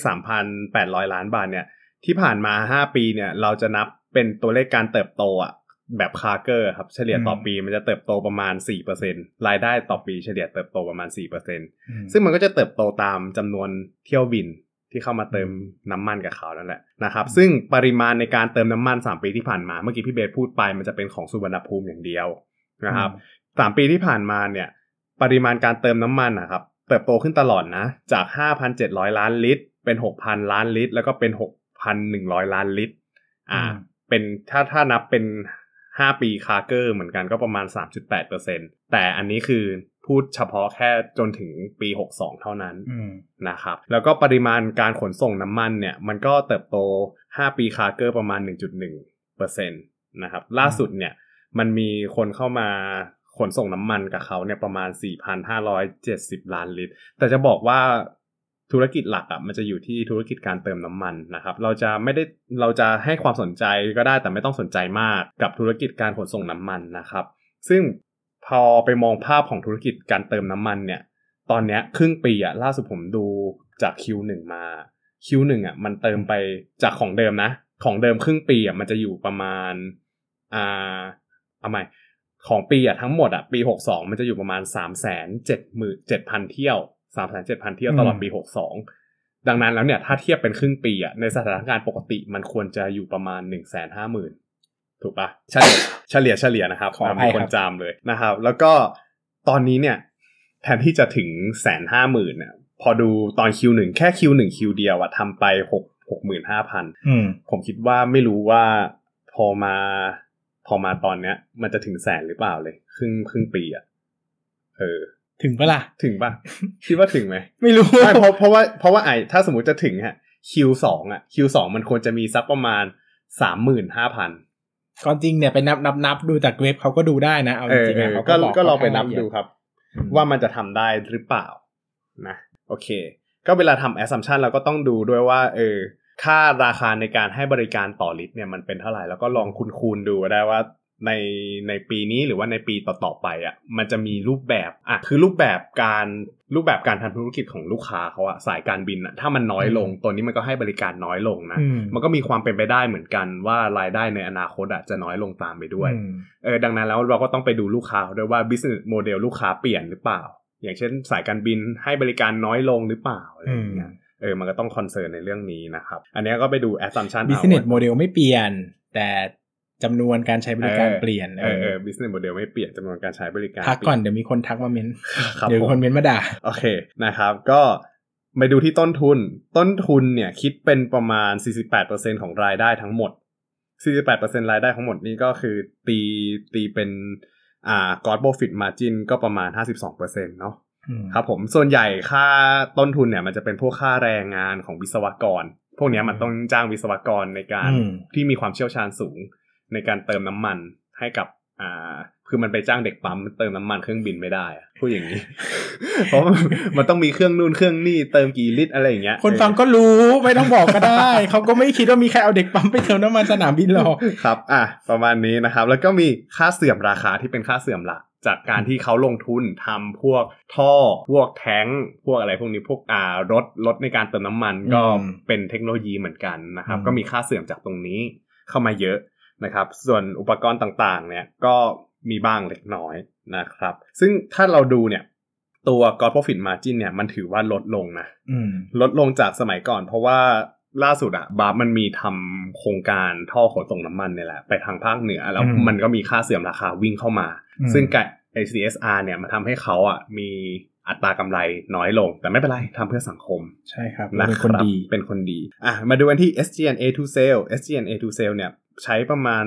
S2: 3,800 ล้านบาทเนี่ยที่ผ่านมา 5 ปีเนี่ยเราจะนับเป็นตัวเลขการเติบโตอะ แบบคาร์เกอร์ครับเฉลี่ยต่อปีมันจะเติบโตประมาณ 4%รายได้ต่อปีเฉลี่ยเติบโตประมาณ 4%ซึ่งมันก็จะเติบโตตามจำนวนเที่ยวบินที่เข้ามาเติมน้ำมันกับเขานั่นแหละนะครับซึ่งปริมาณในการเติมน้ำมัน 3 ปีที่ผ่านมาเมื่อกี้พี่เบสพูดไปมันจะเป็นของสุวรรณภูมิอย่างเดียวนะครับสามปีที่ผ่านมาเนี่ยปริมาณการเติมน้ำมันนะครับเติบโตขึ้นตลอดนะจาก 5,700 ล้านลิตร เป็น 6,000 ล้านลิตร แล้วก็เป็น 6,100 ล้านลิตรอ่า
S1: อืม
S2: เป็นถ้าถ้านับเป็น 5 ปี CAGR เหมือนกันก็ประมาณ 3.8%แต่อันนี้คือพูดเฉพาะแค่จนถึงปี 62 เท่านั้น
S1: อืม
S2: นะครับ แล้วก็ปริมาณการขนส่งน้ำมันเนี่ย มันก็เติบโต 5 ปี CAGR ประมาณ 1.1%นะครับ ล่าสุดเนี่ย มันมีคนเข้ามาขนส่งน้ำมันกับเขาเนี่ยประมาณ 4,570 ล้านลิตร แต่จะบอกว่า ธุรกิจหลักอะมันจะอยู่ที่ธุรกิจการเติมน้ำมันนะครับ เราจะไม่ได้เราจะให้ความสนใจก็ได้แต่ไม่ต้องสนใจมากกับธุรกิจการขนส่งน้ำมันนะครับ ซึ่งพอไปมองภาพของธุรกิจการเติมน้ำมันเนี่ย ตอนเนี้ยครึ่งปีอะล่าสุดผมดูจาก Q1 มา Q1 อะมันเติมไปจากของเดิมนะ ของเดิมครึ่งปีอะมันจะอยู่ประมาณอ่าเอาใหม่ของปีอะทั้งหมดอะปี 62 มันจะอยู่ประมาณ 3 7 7,000 เที่ยว 3 7 0 0 0เที่ยวตลอดปี62ดังนั้นแล้วเนี่ยถ้าเทียบเป็นครึ่งปีอะในสถานการณ์ปกติมันควรจะอยู่ประมาณ1 5 0 0 0 0ถูกปะเฉลี่ยเฉลี่ยเฉลี่ยนะครับ
S1: ขออภัย
S2: มีคน
S1: ครับ
S2: จามเลยนะครับ แล้วก็ตอนนี้เนี่ยแทนที่จะถึงแสนห้าหมื่นเนี่ยพอดูตอน Q1 แค่ Q1 Q เดียวอะทำไปหกหกหมื่นห้าพัน
S1: อืม
S2: ผมคิดว่าไม่รู้ว่าพอมา พอมาตอนเนี้ย มันจะถึงแสนหรือเปล่าเลย ครึ่งครึ่งปีอะเออ
S1: ถึงปะล่ะ
S2: ถึงปะคิดว่าถึงไหม
S1: ไม่รู้
S2: ไม่เพราะเพราะว่าเพราะว่าไอถ้าสมมติจะถึงฮะ Q2 อะ Q2 มันควรจะมีสักประมาณสามหมื่นห้าพัน
S1: ก่อนจริงเนี่ยไปนับนับนับดูจากเว็บเขาก็ดูได้นะเอา
S2: เอ
S1: จ
S2: อ
S1: ริงๆ
S2: เอ
S1: อะ
S2: อ
S1: เขา
S2: ก็
S1: บอก
S2: ก็ลองไป
S1: ค่
S2: นับ
S1: ละเอีย
S2: ดูครับ
S1: อืม
S2: ว่ามันจะทำได้หรือเปล่านะโอเค ก็เวลาทำ assumption เราก็ต้องดูด้วยว่าเออค่าราคาในการให้บริการต่อลิตรเนี่ยมันเป็นเท่าไหร่แล้วก็ลองคูณคูณๆดูได้ว่า ในในปีนี้หรือว่าในปีต่อๆไปอะมันจะมีรูปแบบอะคือรูปแบบการรูปแบบการทำธุรกิจของลูกค้าเขาอะสายการบินอะถ้ามันน้อยลงตัวนี้มันก็ให้บริการน้อยลงนะ
S1: อืม
S2: มันก็มีความเป็นไปได้เหมือนกันว่ารายได้ในอนาคตอะจะน้อยลงตามไปด้วย
S1: อืม
S2: เออดังนั้นแล้วเราก็ต้องไปดูลูกค้าด้วยว่า business model ลูกค้าเปลี่ยนหรือเปล่า อย่างเช่นสายการบินให้บริการน้อยลงหรือเปล่าอะไรอย่างเงี้ยเออมันก็ต้องคอนเซิร์นในเรื่องนี้นะครับ อันเนี้ยก็ไปดู assumption เอา
S1: business model ไม่เปลี่ยนแต่ จำนวนการใช้บริการเปลี่ยน
S2: เออเออ business model ไม่เปลี่ยนจำนวนการใช้บริการ
S1: พักก่อน
S2: เปลี่ย
S1: เดี๋ยวมีคนทักมาเม้น
S2: ครับ
S1: เดี๋ยว
S2: ผม
S1: คนเม้นมาด่า
S2: โอเคนะครับ ก็ไปดูที่ต้นทุน ต้นทุนเนี่ยคิดเป็นประมาณ 48%ของรายได้ทั้งหมด 48%รายได้ทั้งหมดนี่ก็คือตีตีเป็นอ่า gross profit margin ก็ประมาณ 52%เนาะ
S1: อืม
S2: ครับผมส่วนใหญ่ค่าต้นทุนเนี่ยมันจะเป็นพวกค่าแรงงานของวิศวกร พวกเนี้ยมันต้องจ้างวิศวกรในการ
S1: อืม
S2: ที่มีความเชี่ยวชาญสูง ในการเติมน้ำมันให้กับอ่าคือมันไปจ้างเด็กปั๊มเติมน้ำมันเครื่องบินไม่ได้อะพูดอย่างนี้ เพราะมันมันต้องมีเครื่องนู่นเครื่องนี่เติมกี่ลิตรอะไรอย่างเงี้ย
S1: คนฟังก็รู้ไม่ต้องบอกก็ได้เขาก็ไม่คิดว่ามีใครเอาเด็กปั๊มไปเติมน้ำมันสนามบินหรอก
S2: ครับ อะประมาณนี้นะครับ แล้วก็มีค่าเสื่อมราคาที่เป็นค่าเสื่อมหลักจากการที่เขาลงทุนทำพวกท่อพวกแท้งพวกอะไรพวกนี้พวกอ่ารถรถในการเติมน้ำมันก็
S1: อืม
S2: เป็นเทคโนโลยีเหมือนกันนะครับ
S1: อืม
S2: ก็มีค่าเสื่อมจากตรงนี้เข้ามาเยอะ นะครับ ส่วนอุปกรณ์ต่างๆ เนี่ยก็มีบ้างเล็กน้อยนะครับ ซึ่งถ้าเราดูเนี่ยตัว gross profit margin เนี่ยมันถือว่าลดลงนะ
S1: อืม
S2: ลดลงจากสมัยก่อน เพราะว่าล่าสุดอะบาร์มันมีทำโครงการท่อขนส่งน้ำมันเนี่ยแหละ ไปทางภาคเหนือ แล้ว
S1: อืม
S2: มันก็มีค่าเสื่อมราคาวิ่งเข้ามา
S1: อืม
S2: ซึ่งกับ ACSR เนี่ยมันทำให้เขาอะมีอัตรากำไรน้อยลง แต่ไม่เป็นไรทำเพื่อสังคม
S1: ใช่ครับ
S2: นะ
S1: เป็น
S2: ค
S1: คน
S2: รับ
S1: ดี
S2: เป็นคนดีอะมาดูกันที่ SGNA to sale SGNA to sale เนี่ย ใช้ประมาณ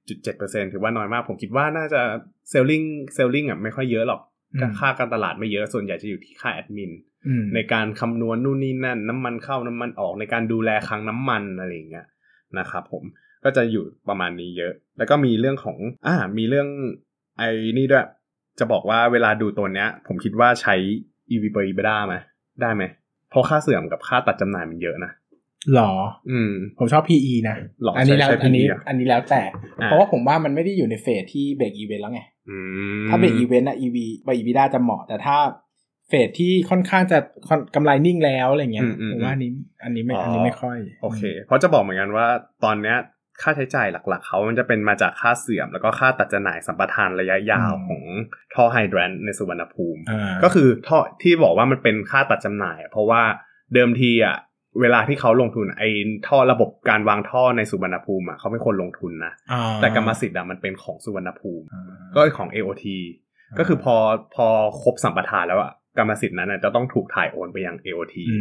S2: 17.7%ถือว่าน้อยมาก ผมคิดว่าน่าจะ selling selling อะไม่ค่อยเยอะหรอก
S1: อืม
S2: ค่าการตลาดไม่เยอะส่วนใหญ่จะอยู่ที่ค่าแอดมิน
S1: อืม
S2: ในการคำนวณนู่นนี่นั่น น้ำมันเข้าน้ำมันออกในการดูแลคลังน้ำมันอะไรอย่างเงี้ยนะครับผมก็จะอยู่ประมาณนี้เยอะ แล้วก็มีเรื่องของอ่ามีเรื่องไอ้นี่ด้วย จะบอกว่าเวลาดูตัวเนี้ย ผมคิดว่าใช้ EV per EBITDA ไหมได้ไหมเพราะค่าเสื่อมกับค่าตัดจำหน่ายมันเยอะนะ
S1: หรอ
S2: อืม
S1: ผมชอบ PE นะ
S2: หรอ
S1: อันนี้แล้ว
S2: ใช้ใช้
S1: อันนี้
S2: PE อะ
S1: อันนี้แล้วแต่
S2: อ่า
S1: เพราะว่าผมว่ามันไม่ได้อยู่ในเฟสที่เบรกอีเวนต์แล้วไง
S2: อืม
S1: ถ้าเบรกอีเวนต์อะ EV ไป EBITDA จะเหมาะ แต่ถ้าเฟสที่ค่อนข้างจะค่อนกำไรนิ่งแล้วอะไรเงี้ย
S2: อืมอืม
S1: ผมว่าอันนี้อันนี้ไม่
S2: อ๋ออั
S1: อันนี้ไม่ค่อย
S2: โอเค เพราะจะบอกเหมือนกันว่าตอนเนี้ยค่าใช้จ่ายหลักๆ เขามันจะเป็นมาจากค่าเสื่อม แล้วก็ค่าตัดจำหน่ายสัมปทานระยะยาวของท่อไฮแดรนในสุวรรณภูมิ
S1: อ่า
S2: ก็คือท่อที่บอกว่ามันเป็นค่าตัดจำหน่ายอะเพราะว่าเดิมทีอะ เวลาที่เขาลงทุนไอ้ท่อระบบการวางท่อในสุวรรณภูมิอะเขาเป็นคนลงทุนนะ
S1: อ่า
S2: แต่กรรมสิทธิ์อะมันเป็นของสุวรรณภูมิ
S1: อ่า
S2: ก็ของ AOT ก็คือพอพอครบสัมปทานแล้วอะกรรมสิทธิ์นั้นน่ะจะต้องถูกถ่ายโอนไปยัง AOT
S1: อื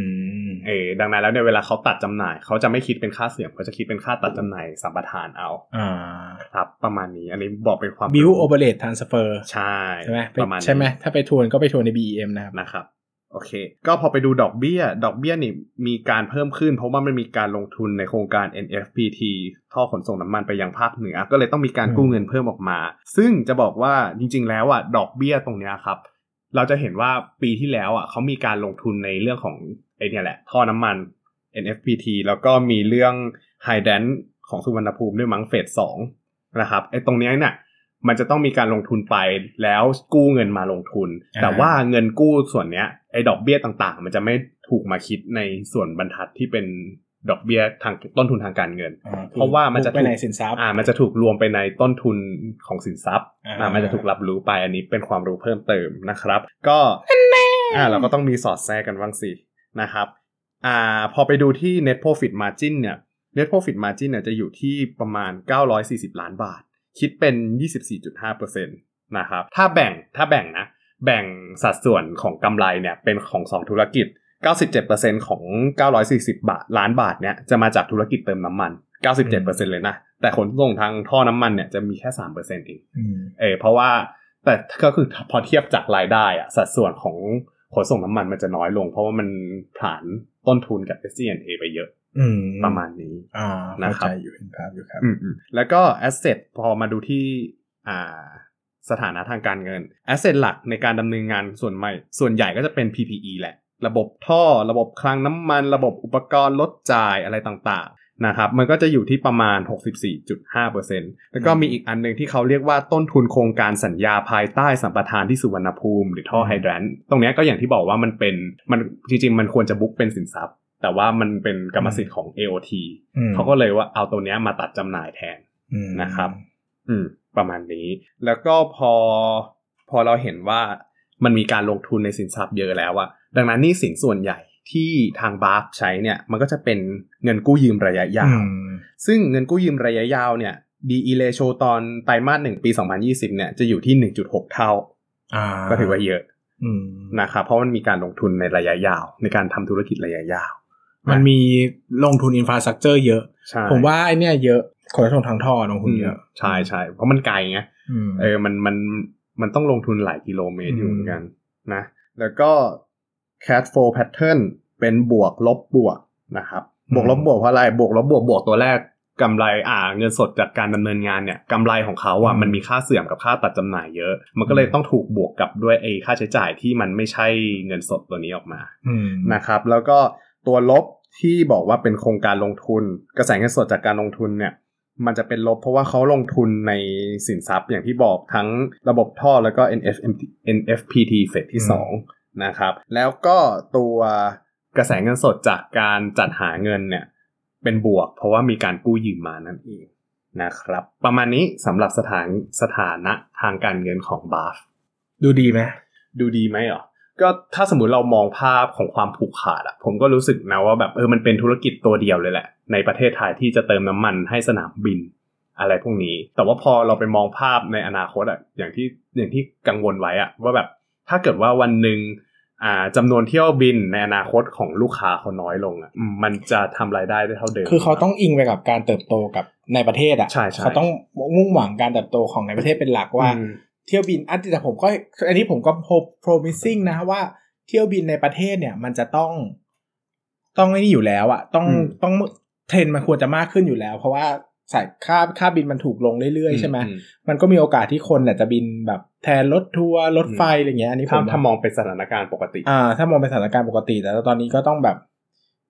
S1: ม
S2: เออดังนั้นแล้วเนี่ยเวลาเขาตัดจำหน่าย เขาจะไม่คิดเป็นค่าเสื่อมเขาจะคิดเป็นค่าตัดจำหน่ายสัมปทานเอา
S1: อ่า
S2: ครับประมาณนี้ อันนี้บอกเป็นความ
S1: บิว
S2: รู้
S1: โอเปเรตทรานสเฟอร์
S2: ใช่
S1: ใช่ไหมไป
S2: ประมาณนี้
S1: ใช่ไหมถ้าไปทวนก็ไปทวนใน BEM นะครับ
S2: นะครับ โอเค ก็พอไปดูดอกเบี้ย ดอกเบี้ยนี่มีการเพิ่มขึ้น เพราะว่ามันมีการลงทุนในโครงการ NFPT ท่อขนส่งน้ำมันไปยังภาคเหนือ ก็เลยต้องมีการกู้เงินเพิ่มออกมา ซึ่งจะบอกว่าจริง ๆ แล้วอะดอกเบี้ยตรงเนี้ยครับ เราจะเห็นว่าปีที่แล้วอะเขามีการลงทุนในเรื่องของไอเนี่ยแหละ ท่อน้ำมัน NFPT แล้วก็มีเรื่อง High d a n ของสุวรรณภูมิด้วยมั้งเฟสสองนะครับไอตรงเนี้ยเนี่ย มันจะต้องมีการลงทุนไปแล้วกู้เงินมาลงทุน
S1: อ่า
S2: แต่ว่าเงินกู้ส่วนเนี้ยไอ้ดอกเบี้ยต่างๆ มันจะไม่ถูกมาคิดในส่วนบรรทัดที่เป็นดอกเบี้ยทางต้นทุนทางการเงิน
S1: อ่
S2: เพราะว่ามันจะ
S1: ไป
S2: ถูก
S1: ในสินทรัพย์
S2: อ่ามันจะถูกรวมไปในต้นทุนของสินทรัพย์
S1: อ่า
S2: อ่ามันจะถูกรับรู้ไปอันนี้เป็นความรู้เพิ่มเติมนะครับ ก็อ่าเราก็ต้องมีสอดแทรกกันบ้างสินะครับอ่าพอไปดูที่ net profit margin เนี่ย net profit margin เนี่ยจะอยู่ที่ประมาณ 940 ล้านบาท คิดเป็น 24.5%นะครับ ถ้าแบ่งถ้าแบ่งนะ แบ่งสัดส่วนของกำไรเนี่ยเป็นของสองธุรกิจ 97%ของ 940 บาทล้านบาทเนี่ยจะมาจากธุรกิจเติมน้ำมัน 97%เลยนะ แต่ขนส่งทางท่อน้ำมันเนี่ยจะมีแค่ 3%เอง
S1: อืม
S2: เออเพราะว่าแต่ก็คือพอเทียบจากรายได้อะสัดส่วนของขนส่งน้ำมันมันจะน้อยลง เพราะว่ามันผ่านต้นทุนกับ SG&A ไปเยอะ
S1: อืม
S2: ประมาณนี้
S1: อ่า
S2: นะ
S1: เข้า
S2: ครับ
S1: ใจอยู่เห็นภาพอยู่ครับ
S2: อืมอืมแล้วก็ asset พอมาดูที่อ่าสถานะทางการเงิน asset หลักในการดำเนินงานส่วนใหม่ ส่วนใหญ่ก็จะเป็น PPE แหละ ระบบท่อ ระบบคลังน้ำมัน ระบบอุปกรณ์ลดจ่ายอะไรต่างๆนะครับมันก็จะอยู่ที่ประมาณ 64.5%แล้วก็มีอีกอันหนึ่งที่เขาเรียกว่าต้นทุนโครงการสัญญาภายใต้สัมปทานที่สุวรรณภูมิ หรือท่อไฮแดรนตรงเนี้ยก็อย่างที่บอกว่ามันเป็นมันจริงๆ มันควรจะบุ๊กเป็นสินทรัพย์ แต่ว่ามันเป็นกรรมสิทธิ์ของ AOT
S1: อืม
S2: เขาก็เลยว่าเอาตัวเนี้ยมาตัดจำหน่ายแทน
S1: อืม
S2: นะครับ อืม ประมาณนี้ แล้วก็พอพอเราเห็นว่ามันมีการลงทุนในสินทรัพย์เยอะแล้วอะดังนั้นหนี่สินส่วนใหญ่ที่ทางบาร์ใช้เนี่ย มันก็จะเป็นเงินกู้ยืมระยะยาว
S1: อืม
S2: ซึ่งเงินกู้ยืมระยะยาวเนี่ย DE ratio ตอนไตรมาสหนึ่งปี 2020 เนี่ยจะอยู่ที่ 1.6 เท่า
S1: อ่า
S2: ก็ถือว่าเยอะ
S1: อืม
S2: นะครับเพราะมันมีการลงทุนในระยะยาว ในการทำธุรกิจระยะยาว
S1: มันมีลงทุนอินฟราสตรักเจอร์เยอะ
S2: ใช่
S1: ผมว่าไอเนี้ยเยอะขนส่งทางท่อลงทุนเยอะ
S2: ใช่ใช่เพราะมันไกลไง
S1: อืม
S2: เออมันมันมันต้องลงทุนหลายกิโลเมตรอยู่
S1: อืม
S2: เหมือนกันนะ แล้วก็ cash flow pattern เป็นบวกลบบวกนะครับ บวกลบบวกเพราะอะไร บวกลบบวกบวกตัวแรกกำไรอ่าเงินสดจากการดำเนินงานเนี่ยกำไรของเขาอะมันมีค่าเสื่อมกับค่าตัดจำหน่ายเยอะ มันก็เลยต้องถูกบวกกับด้วยไอ้ค่าใช้จ่ายที่มันไม่ใช่เงินสดตัวนี้ออกมา
S1: อืม
S2: นะครับ แล้วก็ตัวลบ ที่บอกว่าเป็นโครงการลงทุน กระแสเงินสดจากการลงทุนเนี่ยมันจะเป็นลบเพราะว่าเขาลงทุนในสินทรัพย์อย่างที่บอกทั้งระบบท่อแล้วก็ NFMT NFPT เฟสที่
S1: อืม
S2: 2นะครับแล้วก็ตัวกระแสเงินสดจากการจัดหาเงินเนี่ยเป็นบวก เพราะว่ามีการกู้ยืมมานั่นเองนะครับ ประมาณนี้สำหรับสถานสถานะทางการเงินของบาฟ
S1: ดูดีไหม
S2: ดูดีไหมเหรอ ก็ถ้าสมมติเรามองภาพของความผูกขาดอะผมก็รู้สึกนะว่าแบบเออมันเป็นธุรกิจตัวเดียวเลยแหละ ในประเทศไทยที่จะเติมน้ำมันให้สนามบินอะไรพวกนี้ แต่ว่าพอเราไปมองภาพในอนาคตอะอย่างที่อย่างที่กังวลไว้อะว่าแบบถ้าเกิดว่าวันหนึ่งอ่าจำนวนเที่ยวบินในอนาคตของลูกค้าเขาน้อยลงอะอืมมันจะทำรายได้ได้เท่าเดิม
S1: คือเขาต้องอิงไปกับการเติบโตกับในประเทศอะ
S2: ใช่ใช่
S1: เขาต้องมุ่งหวังการเติบโตของในประเทศเป็นหลักว่า
S2: อืม
S1: เที่ยวบินอันแต่ผมก็อันนี้ผมก็ promising นะว่าเที่ยวบินในประเทศเนี่ย มันจะต้องต้องไอ้นี่อยู่แล้วอะต้อง
S2: อืม
S1: ต้องเทรนด์มันควรจะมากขึ้นอยู่แล้ว เพราะว่าสายค่าค่าบินมันถูกลงเรื่อยๆใช่ไหม
S2: อื
S1: มันก็มีโอกาสที่คนเนี่ยจะบินแบบแทนรถทัวร์รถไฟอะไรเงี้ยอันนี้ผ
S2: ถ้ามถ้ามองเป็นสถานการณ์ปกติ
S1: อ่า ถ้ามองเป็นสถานการณ์ปกติแต่ตอนนี้ก็ต้องแบบ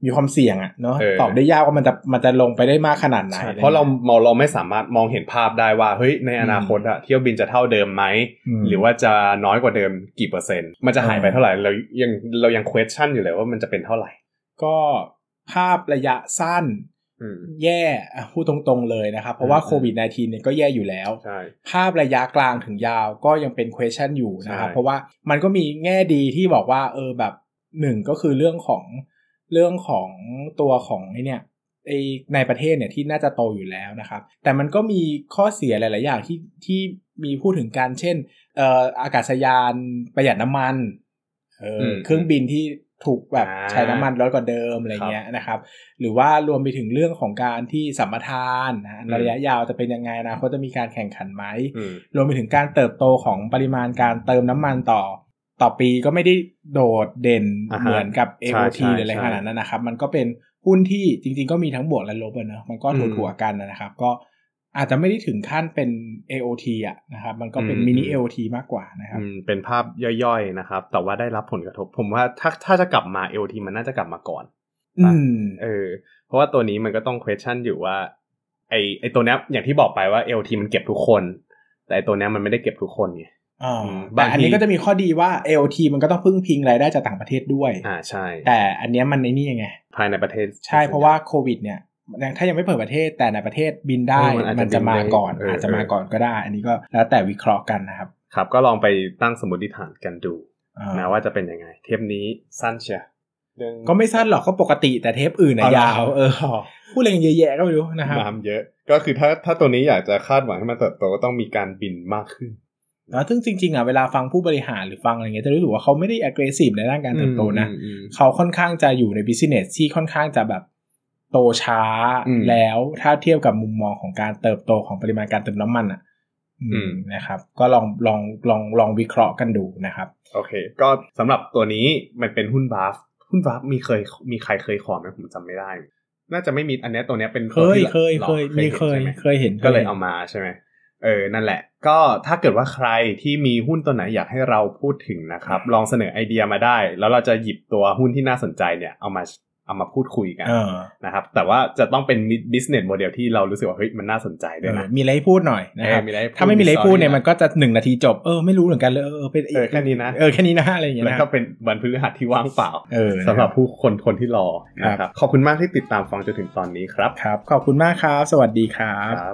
S1: มีความเสี่ยงอะเนาะ
S2: เออ
S1: ตอบได้ยากว่ามันจะมันจะลงไปได้มากขนาดไหน
S2: ใช่
S1: อไงี้ย
S2: เพราะเราเราเราไม่สามารถมองเห็นภาพได้ว่าเฮ้ยในอนาคตอะเที่ยวบินจะเท่าเดิมไหม
S1: อืม
S2: หรือว่าจะน้อยกว่าเดิมกี่เปอร์เซ็นต์ มันจะหายไป
S1: เออ
S2: เท่าไหร่ เรายังเรายัง question อยู่เลยว่ามันจะเป็นเท่าไหร่
S1: ก็ภาพระยะสั้น
S2: อืม
S1: แย่อะพูดตรงๆเลยนะครับ เพราะว่า
S2: อืม
S1: โควิด -19 เนี่ยก็แย่อยู่แล้ว
S2: ใช่
S1: ภาพระยะกลางถึงยาวก็ยังเป็น question อยู่นะครับ
S2: ใช่
S1: เพราะว่ามันก็มีแง่ดีที่บอกว่าเออแบบหนึ่งก็คือเรื่องของ เรื่องของตัวของไอเนี่ยไอในประเทศเนี่ยที่น่าจะโตอยู่แล้วนะครับ แต่มันก็มีข้อเสียหลาย ๆ อย่างที่ที่มีพูดถึงการเช่นเอ่ออากาศยานประหยัดน้ำมันเอออ
S2: ม
S1: เครื่องบินที่ถูกแบบ
S2: อ่า
S1: ใช้น้ำมันน้อยกว่าเดิมอะไรเงี้ยนะครับ หรือว่ารวมไปถึงเรื่องของการที่สัมปทานนะ
S2: อืม
S1: ระยะยาวจะเป็นยังไงอนะเขาจะมีการแข่งขันไหม
S2: อืม
S1: รวมไปถึงการเติบโตของปริมาณการเติมน้ำมันต่อ ต่อปีก็ไม่ได้โดดเด่น
S2: อ่าฮะ
S1: เหมือนกับ
S2: ใช่
S1: AOT
S2: ใช่
S1: หรืออะไร
S2: ใช่
S1: ขนาดนั้นนะครับ มันก็เป็นหุ้นที่จริง ๆ ก็มีทั้งบวกและลบอะเนอะมันก็
S2: อืม
S1: ถั่วๆกันนะครับ ก็อาจจะไม่ได้ถึงขั้นเป็น AOT อะนะครับ มันก็เป็น
S2: อืม
S1: มินิ
S2: อืม
S1: AOT มากกว่านะครับ
S2: อืมเป็นภาพย่อยๆนะครับ แต่ว่าได้รับผลกระทบ ผมว่าถ้าถ้าจะกลับมา LT มันน่าจะกลับมาก่อน
S1: อืม
S2: เออ เพราะว่าตัวนี้มันก็ต้อง question อยู่ว่า ไอไอตัวเนี้ยอย่างที่บอกไปว่า LT มันเก็บทุกคน แต่ไอตัวเนี้ยมันไม่ได้เก็บทุกคนไง
S1: อ่า
S2: อืม
S1: แต่
S2: บางที
S1: อันนี้ก็จะมีข้อดีว่า AOT มันก็ต้องพึ่งพิงรายได้จากต่างประเทศด้วย
S2: อ่าใช่
S1: แต่อันเนี้ยมันในนี่ยังไง
S2: ภายในประเทศ
S1: ใช่เพราะว่าโควิดเนี่ยยังถ้ายังไม่เปิดประเทศแต่ในประเทศบินได้
S2: เออมันอาจจะ
S1: มันจะมาก่อน
S2: บินได้เอออ
S1: อาจจะมาก่อนก็ได้ อันนี้ก็แล้วแต่วิเคราะห์กันนะครับ
S2: ครับ ก็ลองไปตั้งสมมติฐานกันดู
S1: อ่า
S2: นะว่าจะเป็นยังไง เทปนี้สั้นเชียเรื่อง
S1: ก็ไม่สั้นหรอกก็ปกติแต่เทปอื่นนะ
S2: เอาเหรอยา
S1: วเออพูดอะไรกันเยอะแยะก็ไม่รู้นะครับ
S2: น้ำเยอะ ก็คือถ้าถ้าตัวนี้อยากจะคาดหวังให้มันเติบโตก็ต้องมีการบินมากขึ้น
S1: แล้วซึ่งจริงๆอะเวลาฟังผู้บริหารหรือฟังอะไรเงี้ยจะรู้สึกว่าเขาไม่ได้ aggressive ในด้านการเติบโตนะ
S2: อืมอืม
S1: เขาค่อนข้างจะอยู่ใน business ที่ค่อนข้างจะแบบโตช้า
S2: อืม
S1: แล้วถ้าเทียบกับมุมมองของการเติบโตของปริมาณการเติมน้ำมันอะอื
S2: อื
S1: ม
S2: ม
S1: นะครับ ก็ลองลองลองลองวิเคราะห์กันดูนะครับ
S2: โอเค ก็สำหรับตัวนี้มันเป็นหุ้นบาฟหุ้นบาฟมีเคยมีใครเคยขอไหมผมจำไม่ได้ น่าจะไม่มีอันเนี้ยตัวเนี้ยเป็น
S1: เค
S2: ตัวยที่
S1: เคย
S2: หรอ
S1: เคยมีเคย
S2: ห็นใช่ไหม
S1: เคยเห็น
S2: ก็เลยเอามาใช่ไหม เออ นั่นแหละ ก็ถ้าเกิดว่าใครที่มีหุ้นตัวไหนอยากให้เราพูดถึงนะครับ ลองเสนอไอเดียมาได้ แล้วเราจะหยิบตัวหุ้นที่น่าสนใจเนี่ยเอามาเอามาพูดคุยกัน
S1: เออ
S2: นะครับ แต่ว่าจะต้องเป็น business model ที่เรารู้สึกว่าเฮ้ยมันน่าสนใจด้วยนะ
S1: เออมีอะไรให้พูดหน่อยนะครับ
S2: เออมีอะไรให้พูด
S1: ถ้าไม่มีอะไรให้พูดเนี่ย
S2: มี story
S1: มันก็จะหนึ่งนาทีจบ เออไม่รู้เหมือนกันเลย เออเออเป็น
S2: เออแค่นี้นะ
S1: เออแค่นี้นะอะไรอย่างเงี้ย
S2: แล้ว
S1: นะ
S2: ก็เป็นวันพฤหัสที่ว่างเปล่า
S1: เออ
S2: สำหรับผู้คนคนที่รอ
S1: ครับ
S2: นะครับ ขอบคุณมากที่ติดตามฟังจนถึงตอนนี้ครับ
S1: ครับ ขอบคุณมากครับ สวัสดีครับ
S2: ครั